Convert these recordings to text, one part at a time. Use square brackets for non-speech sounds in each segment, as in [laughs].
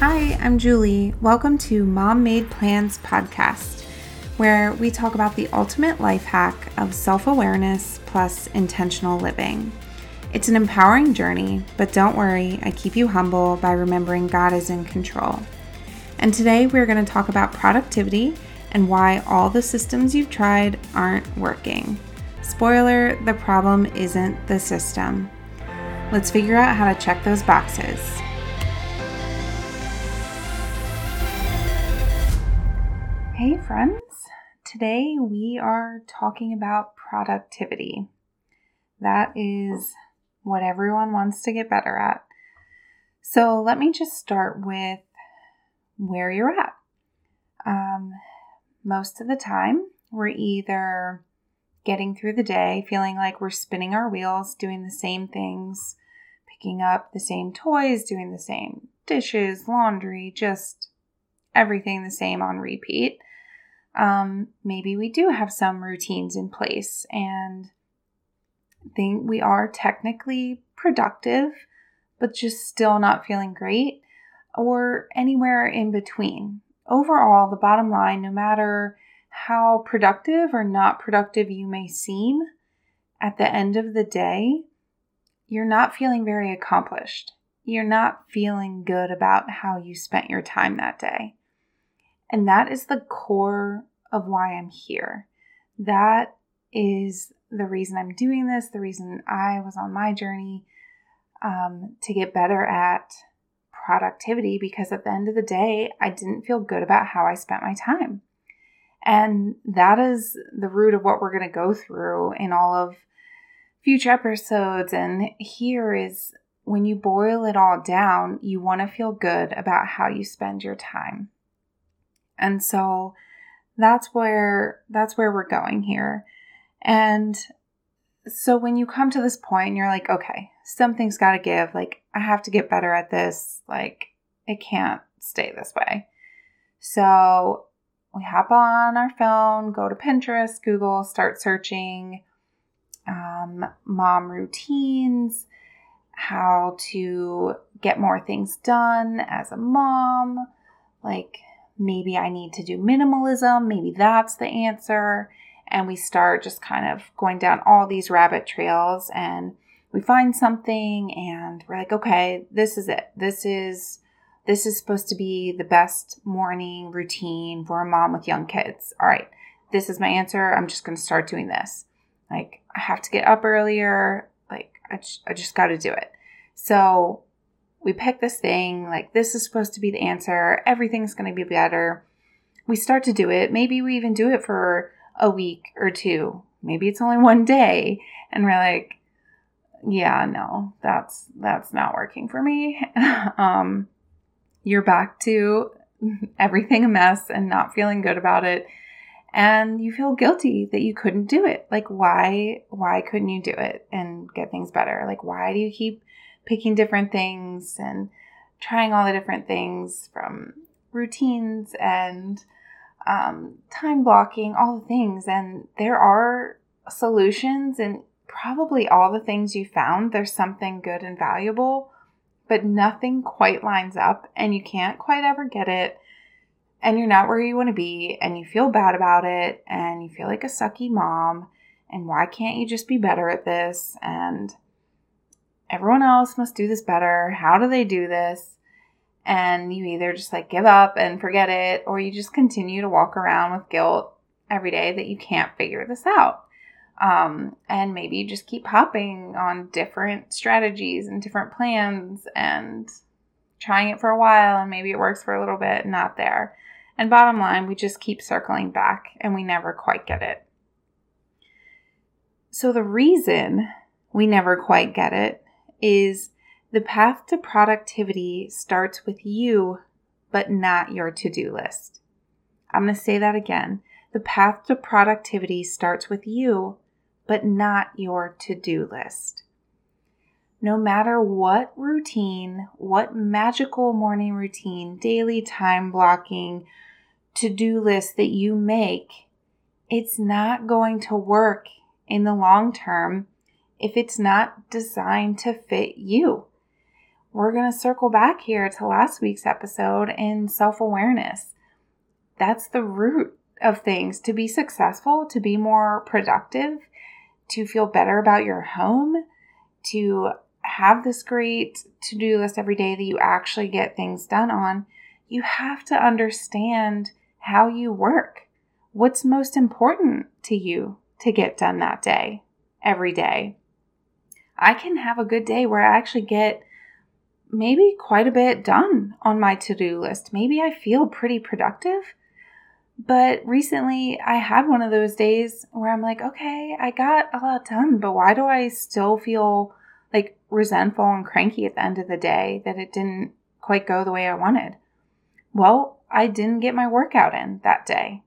Hi, I'm Julie. Welcome to Mom Made Plans podcast, where we talk about the ultimate life hack of self awareness plus intentional living. It's an empowering journey, but don't worry, I keep you humble by remembering God is in control. And today we're going to talk about productivity and why all the systems you've tried aren't working. Spoiler the problem isn't the system. Let's figure out how to check those boxes. Hey, friends. Today we are talking about productivity. That is what everyone wants to get better at. So let me just start with where you're at. Um, most of the time, we're either getting through the day feeling like we're spinning our wheels, doing the same things, picking up the same toys, doing the same dishes, laundry, just everything the same on repeat um, maybe we do have some routines in place and think we are technically productive, but just still not feeling great, or anywhere in between. Overall, the bottom line, no matter how productive or not productive you may seem, at the end of the day, you're not feeling very accomplished. You're not feeling good about how you spent your time that day. And that is the core of why I'm here. That is the reason I'm doing this, the reason I was on my journey um, to get better at productivity because at the end of the day, I didn't feel good about how I spent my time. And that is the root of what we're going to go through in all of future episodes. And here is when you boil it all down, you want to feel good about how you spend your time. And so that's where that's where we're going here. And so when you come to this point you're like, okay, something's got to give. Like I have to get better at this. Like it can't stay this way. So we hop on our phone, go to Pinterest, Google, start searching um, mom routines, how to get more things done as a mom, like maybe I need to do minimalism, maybe that's the answer. And we start just kind of going down all these rabbit trails and we find something and we're like, okay, this is it. This is this is supposed to be the best morning routine for a mom with young kids. All right, this is my answer. I'm just going to start doing this. Like, I have to get up earlier. Like, I, just, got to do it. So, we pick this thing, like this is supposed to be the answer, everything's going to be better. We start to do it. Maybe we even do it for a week or two. Maybe it's only [laughs] one day and we're like, yeah, no, that's that's not working for me. [laughs] um you're back to [laughs] everything a mess and not feeling good about it and you feel guilty that you couldn't do it. Like why why couldn't you do it and get things better? Like why do you keep picking different things and trying all the different things from routines and um, time blocking, all the things. And there are solutions, and probably all the things you found, there's something good and valuable, but nothing quite lines up, and you can't quite ever get it. And you're not where you want to be, and you feel bad about it, and you feel like a sucky mom. And why can't you just be better at this? And everyone else must do this better. How do they do this? And you either just like give up and forget it, or you just continue to walk around with guilt every day that you can't figure this out. Um, and maybe you just keep hopping on different strategies and different plans and trying it for a while, and maybe it works for a little bit, not there. And bottom line, we just keep circling back and we never quite get it. So, the reason we never quite get it is the path to productivity starts with you, but not your to do list. I'm going to say that again. The path to productivity starts with you, but not your to do list. No matter what routine, what magical morning routine, daily time blocking, to do list that you make, it's not going to work in the long term if it's not designed to fit you. we're going to circle back here to last week's episode in self awareness. That's the root of things to be successful, to be more productive, to feel better about your home, to have this great to do list every day that you actually get things done on. You have to understand how you work. What's most important to you to get done that day, every day? I can have a good day where I actually get maybe quite a bit done on my to do list. Maybe I feel pretty productive. But recently I had one of those days where I'm like, okay, I got a lot done, but why do I still feel like resentful and cranky at the end of the day that it didn't quite go the way I wanted? Well, I didn't get my workout in that day.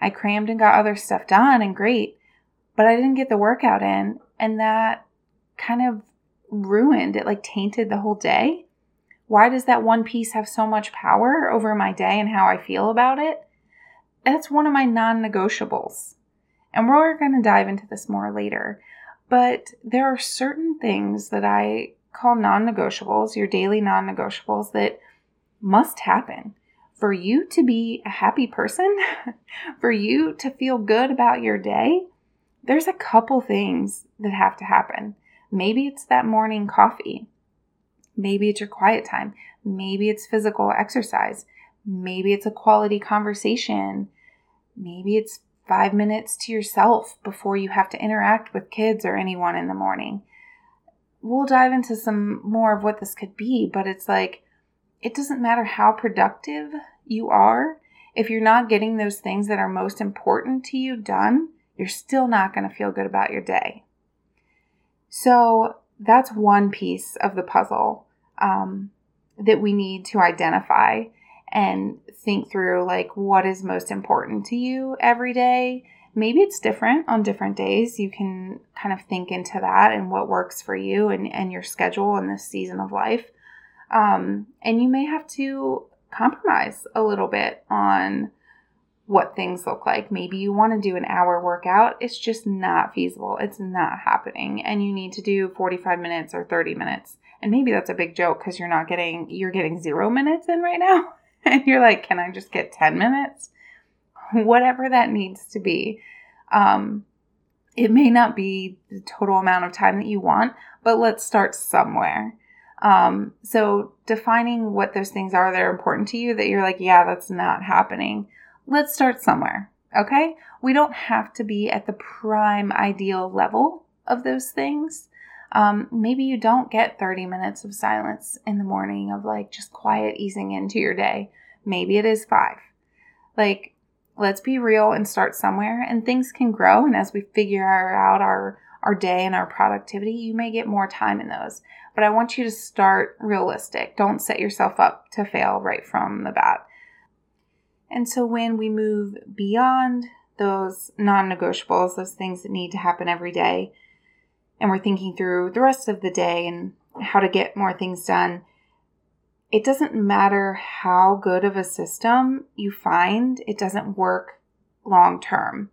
I crammed and got other stuff done and great, but I didn't get the workout in. And that kind of ruined it, like tainted the whole day. Why does that one piece have so much power over my day and how I feel about it? That's one of my non negotiables. And we're going to dive into this more later. But there are certain things that I call non negotiables, your daily non negotiables, that must happen for you to be a happy person, [laughs] for you to feel good about your day. There's a couple things that have to happen. Maybe it's that morning coffee. Maybe it's your quiet time. Maybe it's physical exercise. Maybe it's a quality conversation. Maybe it's five minutes to yourself before you have to interact with kids or anyone in the morning. We'll dive into some more of what this could be, but it's like it doesn't matter how productive you are. If you're not getting those things that are most important to you done, you're still not going to feel good about your day. So that's one piece of the puzzle um, that we need to identify and think through like what is most important to you every day. Maybe it's different on different days. You can kind of think into that and what works for you and, and your schedule in this season of life. Um, and you may have to compromise a little bit on what things look like. Maybe you want to do an hour workout. It's just not feasible. It's not happening. And you need to do 45 minutes or 30 minutes. And maybe that's a big joke because you're not getting, you're getting zero minutes in right now. [laughs] and you're like, can I just get 10 minutes? [laughs] Whatever that needs to be. Um, it may not be the total amount of time that you want, but let's start somewhere. Um, so defining what those things are that are important to you that you're like, yeah, that's not happening let's start somewhere, okay? We don't have to be at the prime ideal level of those things. Um, maybe you don't get 30 minutes of silence in the morning of like just quiet easing into your day. Maybe it is five. Like, let's be real and start somewhere, and things can grow. And as we figure out our our day and our productivity, you may get more time in those. But I want you to start realistic. Don't set yourself up to fail right from the bat. And so when we move beyond those non negotiables, those things that need to happen every day, and we're thinking through the rest of the day and how to get more things done, it doesn't matter how good of a system you find, it doesn't work long term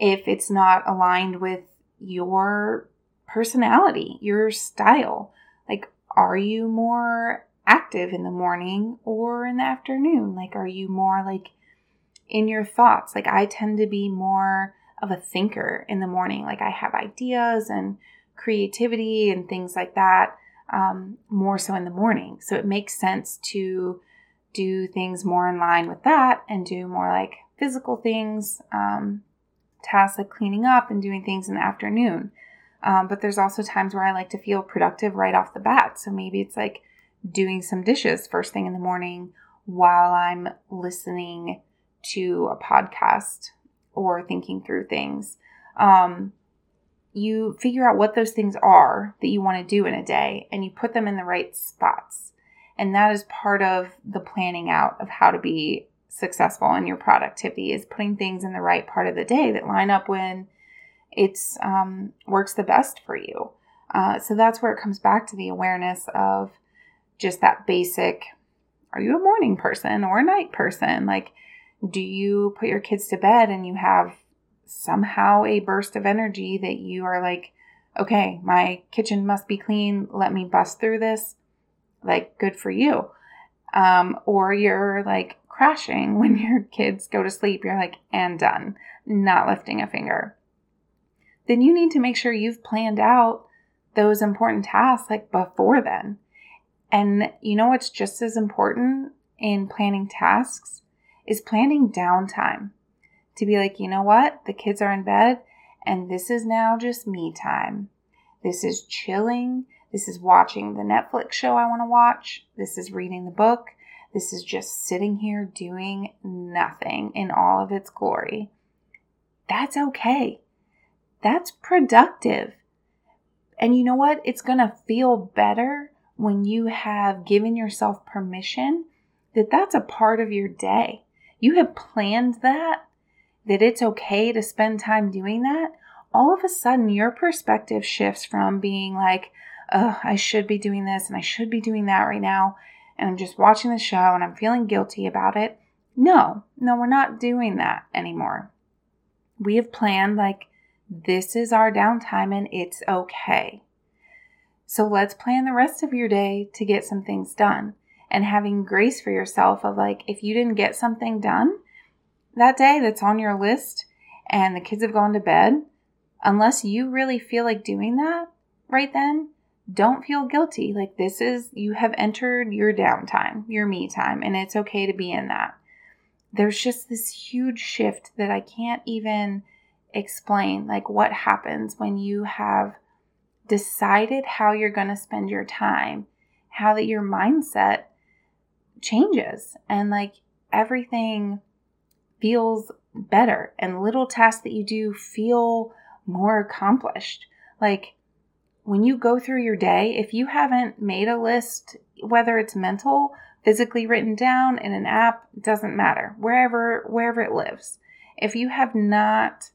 if it's not aligned with your personality, your style. Like, are you more active in the morning or in the afternoon? Like, are you more like in your thoughts? Like, I tend to be more of a thinker in the morning. Like, I have ideas and creativity and things like that um, more so in the morning. So it makes sense to do things more in line with that and do more like physical things, um, tasks like cleaning up and doing things in the afternoon. Um, but there's also times where I like to feel productive right off the bat. So maybe it's like doing some dishes first thing in the morning while I'm listening to a podcast or thinking through things. Um, you figure out what those things are that you want to do in a day and you put them in the right spots. And that is part of the planning out of how to be successful in your productivity is putting things in the right part of the day that line up when it's um, works the best for you. Uh, so that's where it comes back to the awareness of just that basic are you a morning person or a night person? Like, do you put your kids to bed and you have somehow a burst of energy that you are like, okay, my kitchen must be clean. Let me bust through this. like good for you. Um, or you're like crashing [laughs] when your kids go to sleep, you're like, and done, not lifting a finger. Then you need to make sure you've planned out those important tasks like before then. And you know what's just as important in planning tasks is planning downtime. To be like, you know what? The kids are in bed and this is now just me time. This is chilling. This is watching the Netflix show I want to watch. This is reading the book. This is just sitting here doing nothing in all of its glory. That's okay. That's productive. And you know what? It's going to feel better when you have given yourself permission that that's a part of your day. You have planned that, that it's okay to spend time doing that. All of a sudden, your perspective shifts from being like, oh, I should be doing this and I should be doing that right now. And I'm just watching the show and I'm feeling guilty about it. No, no, we're not doing that anymore. We have planned like this is our downtime and it's okay. So let's plan the rest of your day to get some things done and having grace for yourself of like, if you didn't get something done that day that's on your list and the kids have gone to bed, unless you really feel like doing that right then, don't feel guilty. Like, this is, you have entered your downtime, your me time, and it's okay to be in that. There's just this huge shift that I can't even explain like what happens when you have decided how you're going to spend your time, how that your mindset changes and like everything feels better and little tasks that you do feel more accomplished. Like when you go through your day, if you haven't made a list, whether it's mental, physically written down in an app, doesn't matter. Wherever wherever it lives. If you have not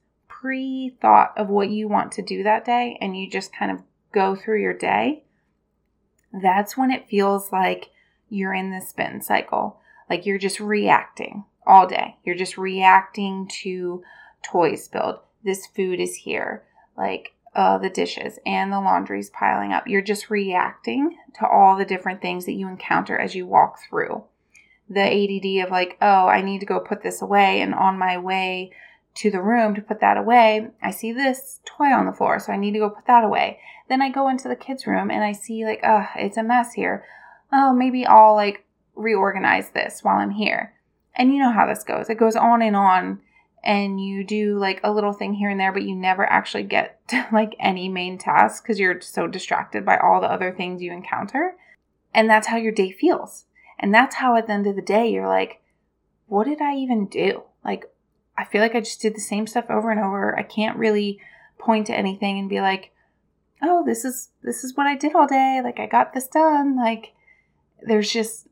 pre thought of what you want to do that day and you just kind of go through your day, that's when it feels like you're in the spin cycle. Like you're just reacting all day. You're just reacting to toys spilled. This food is here. Like uh, the dishes and the laundry's piling up. You're just reacting to all the different things that you encounter as you walk through. The ADD of like, oh, I need to go put this away, and on my way to the room to put that away, I see this toy on the floor, so I need to go put that away. Then I go into the kids' room and I see like, oh, it's a mess here. Oh, maybe I'll like reorganize this while I'm here. And you know how this goes. It goes on and on and you do like a little thing here and there, but you never actually get [laughs] to like any main task because you're so distracted by all the other things you encounter. And that's how your day feels. And that's how at the end of the day, you're like, what did I even do? Like, I feel like I just did the same stuff over and over. I can't really point to anything and be like, "Oh, this is this is what I did all day. Like I got this done." Like there's just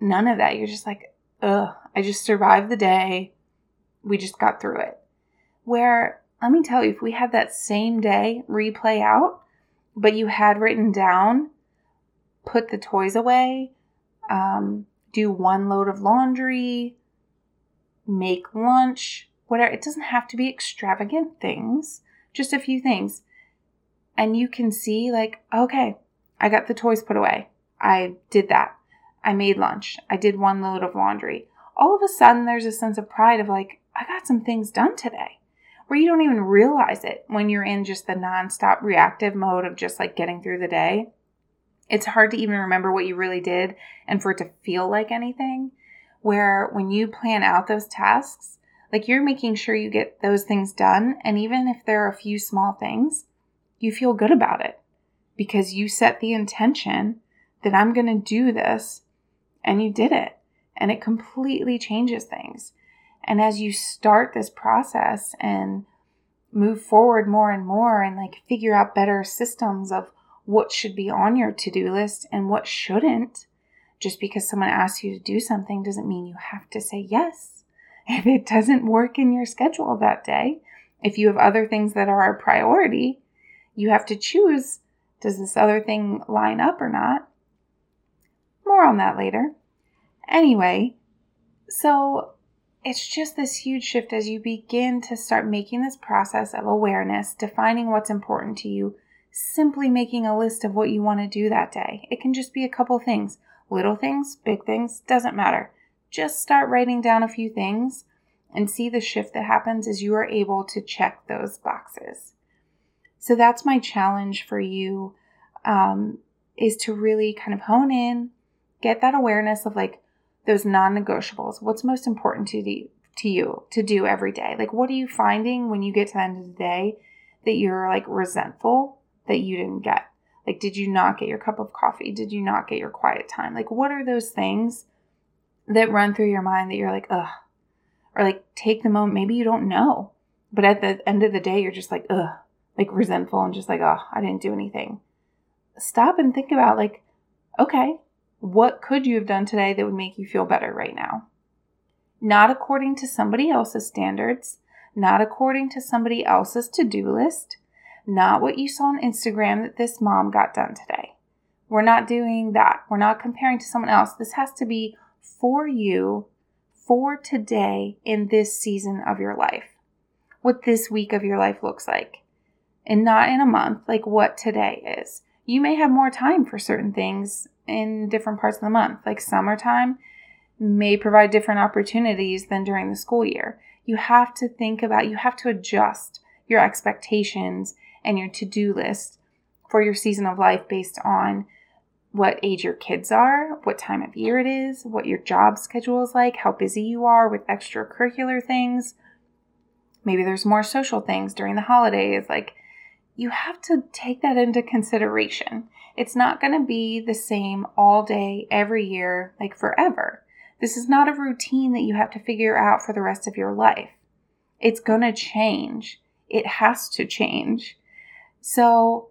none of that. You're just like, "Ugh, I just survived the day. We just got through it." Where let me tell you, if we had that same day replay out, but you had written down, put the toys away, um, do one load of laundry, make lunch, whatever. It doesn't have to be extravagant things, just a few things. And you can see, like, okay, I got the toys put away. I did that. I made lunch. I did one load of laundry. All of a sudden, there's a sense of pride of like, I got some things done today where you don't even realize it when you're in just the nonstop reactive mode of just like getting through the day. It's hard to even remember what you really did and for it to feel like anything where when you plan out those tasks, like you're making sure you get those things done. And even if there are a few small things, you feel good about it because you set the intention that I'm going to do this and you did it. And it completely changes things. And as you start this process and move forward more and more and like figure out better systems of what should be on your to do list and what shouldn't, just because someone asks you to do something doesn't mean you have to say yes. If it doesn't work in your schedule that day, if you have other things that are a priority, you have to choose does this other thing line up or not? More on that later. Anyway, so it's just this huge shift as you begin to start making this process of awareness, defining what's important to you, simply making a list of what you want to do that day. It can just be a couple things little things, big things, doesn't matter. Just start writing down a few things and see the shift that happens as you are able to check those boxes. So that's my challenge for you um, is to really kind of hone in, get that awareness of like those non-negotiables. What's most important to you, to you to do every day? Like, what are you finding when you get to the end of the day that you're like resentful that you didn't get? Like, did you not get your cup of coffee? Did you not get your quiet time? Like, what are those things that run through your mind that you're like, ugh? Or like, take the moment. Maybe you don't know, but at the end of the day, you're just like, ugh, like resentful and just like, oh, I didn't do anything. Stop and think about, like, okay, what could you have done today that would make you feel better right now? Not according to somebody else's standards, not according to somebody else's to do list, not what you saw on Instagram that this mom got done today. We're not doing that. We're not comparing to someone else. This has to be for you, for today, in this season of your life. What this week of your life looks like. And not in a month, like what today is. You may have more time for certain things in different parts of the month, like summertime may provide different opportunities than during the school year. You have to think about, you have to adjust your expectations and your to do list for your season of life based on what age your kids are, what time of year it is, what your job schedule is like, how busy you are with extracurricular things. Maybe there's more social things during the holidays. Like, you have to take that into consideration. It's not going to be the same all day, every year, like forever. This is not a routine that you have to figure out for the rest of your life. It's going to change. It has to change. So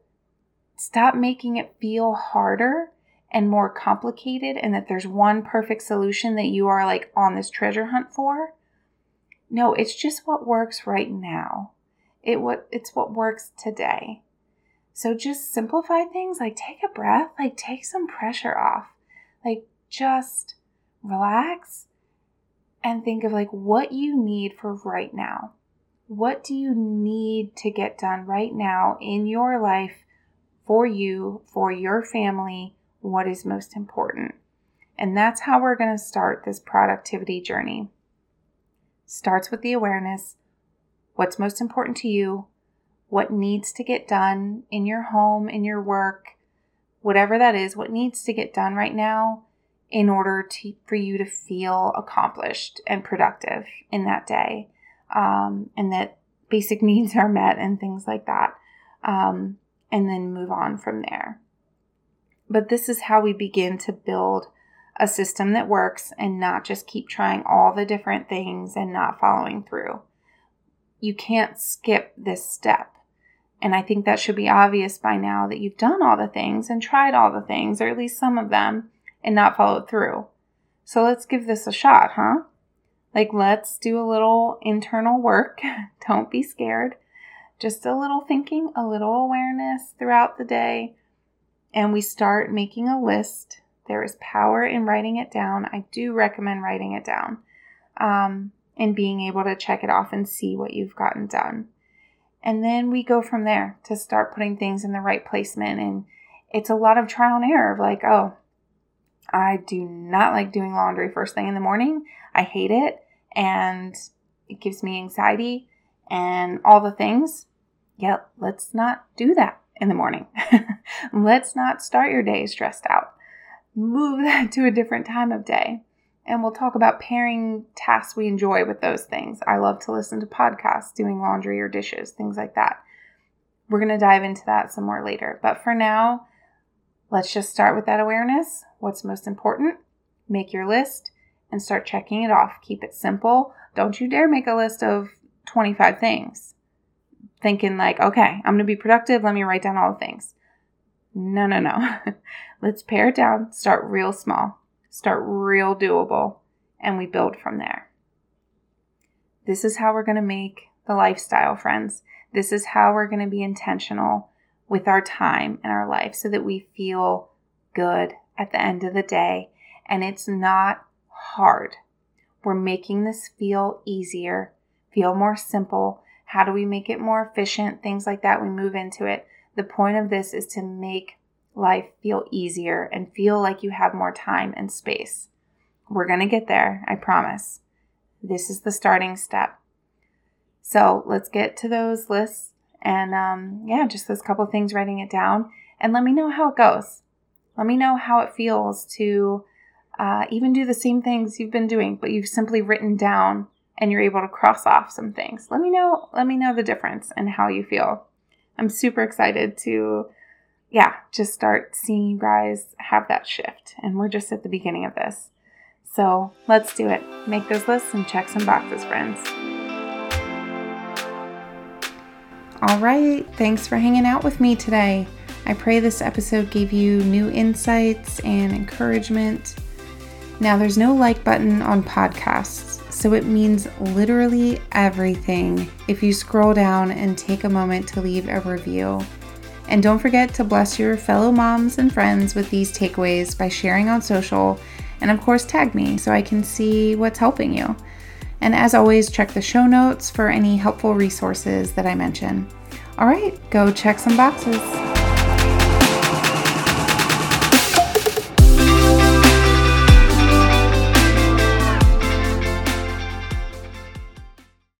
stop making it feel harder and more complicated and that there's one perfect solution that you are like on this treasure hunt for. No, it's just what works right now. It what it's what works today. So just simplify things, like take a breath, like take some pressure off. Like just relax and think of like what you need for right now. What do you need to get done right now in your life for you, for your family? What is most important? And that's how we're going to start this productivity journey. Starts with the awareness what's most important to you, what needs to get done in your home, in your work, whatever that is, what needs to get done right now in order to, for you to feel accomplished and productive in that day um, and that basic [laughs] needs are met and things like that. Um, and then move on from there. But this is how we begin to build a system that works and not just keep trying all the different things and not following through. You can't skip this step. And I think that should be obvious by now that you've done all the things and tried all the things, or at least some of them, and not followed through. So let's give this a shot, huh? Like, let's do a little internal work. [laughs] Don't be scared. Just a little thinking, a little awareness throughout the day. And we start making a list. There is power in writing it down. I do recommend writing it down um, and being able to check it off and see what you've gotten done. And then we go from there to start putting things in the right placement. And it's a lot of trial and error of like, oh, I do not like doing laundry first thing in the morning. I hate it and it gives me anxiety and all the things. Yeah, let's not do that in the morning. [laughs] let's not start your day stressed out. Move [laughs] that to a different time of day. And we'll talk about pairing tasks we enjoy with those things. I love to listen to podcasts, doing laundry or dishes, things like that. We're going to dive into that some more later. But for now, let's just start with that awareness. What's most important? Make your list and start checking it off. Keep it simple. Don't you dare make a list of 25 things thinking, like, okay, I'm going to be productive. Let me write down all the things. No, no, no. [laughs] Let's pare it down. Start real small, start real doable, and we build from there. This is how we're going to make the lifestyle, friends. This is how we're going to be intentional with our time and our life so that we feel good at the end of the day. And it's not hard. We're making this feel easier, feel more simple. How do we make it more efficient? Things like that. We move into it. The point of this is to make life feel easier and feel like you have more time and space. We're going to get there, I promise. This is the starting step. So let's get to those lists and um, yeah, just those couple things, writing it down, and let me know how it goes. Let me know how it feels to uh, even do the same things you've been doing, but you've simply written down and you're able to cross off some things. Let me know. Let me know the difference and how you feel. I'm super excited to, yeah, just start seeing you guys have that shift. And we're just at the beginning of this. So let's do it. Make those lists and check some boxes, friends. All right. Thanks for hanging out with me today. I pray this episode gave you new insights and encouragement. Now, there's no like button on podcasts, so it means literally everything if you scroll down and take a moment to leave a review. And don't forget to bless your fellow moms and friends with these takeaways by sharing on social and, of course, tag me so I can see what's helping you. And as always, check the show notes for any helpful resources that I mention. All right, go check some boxes.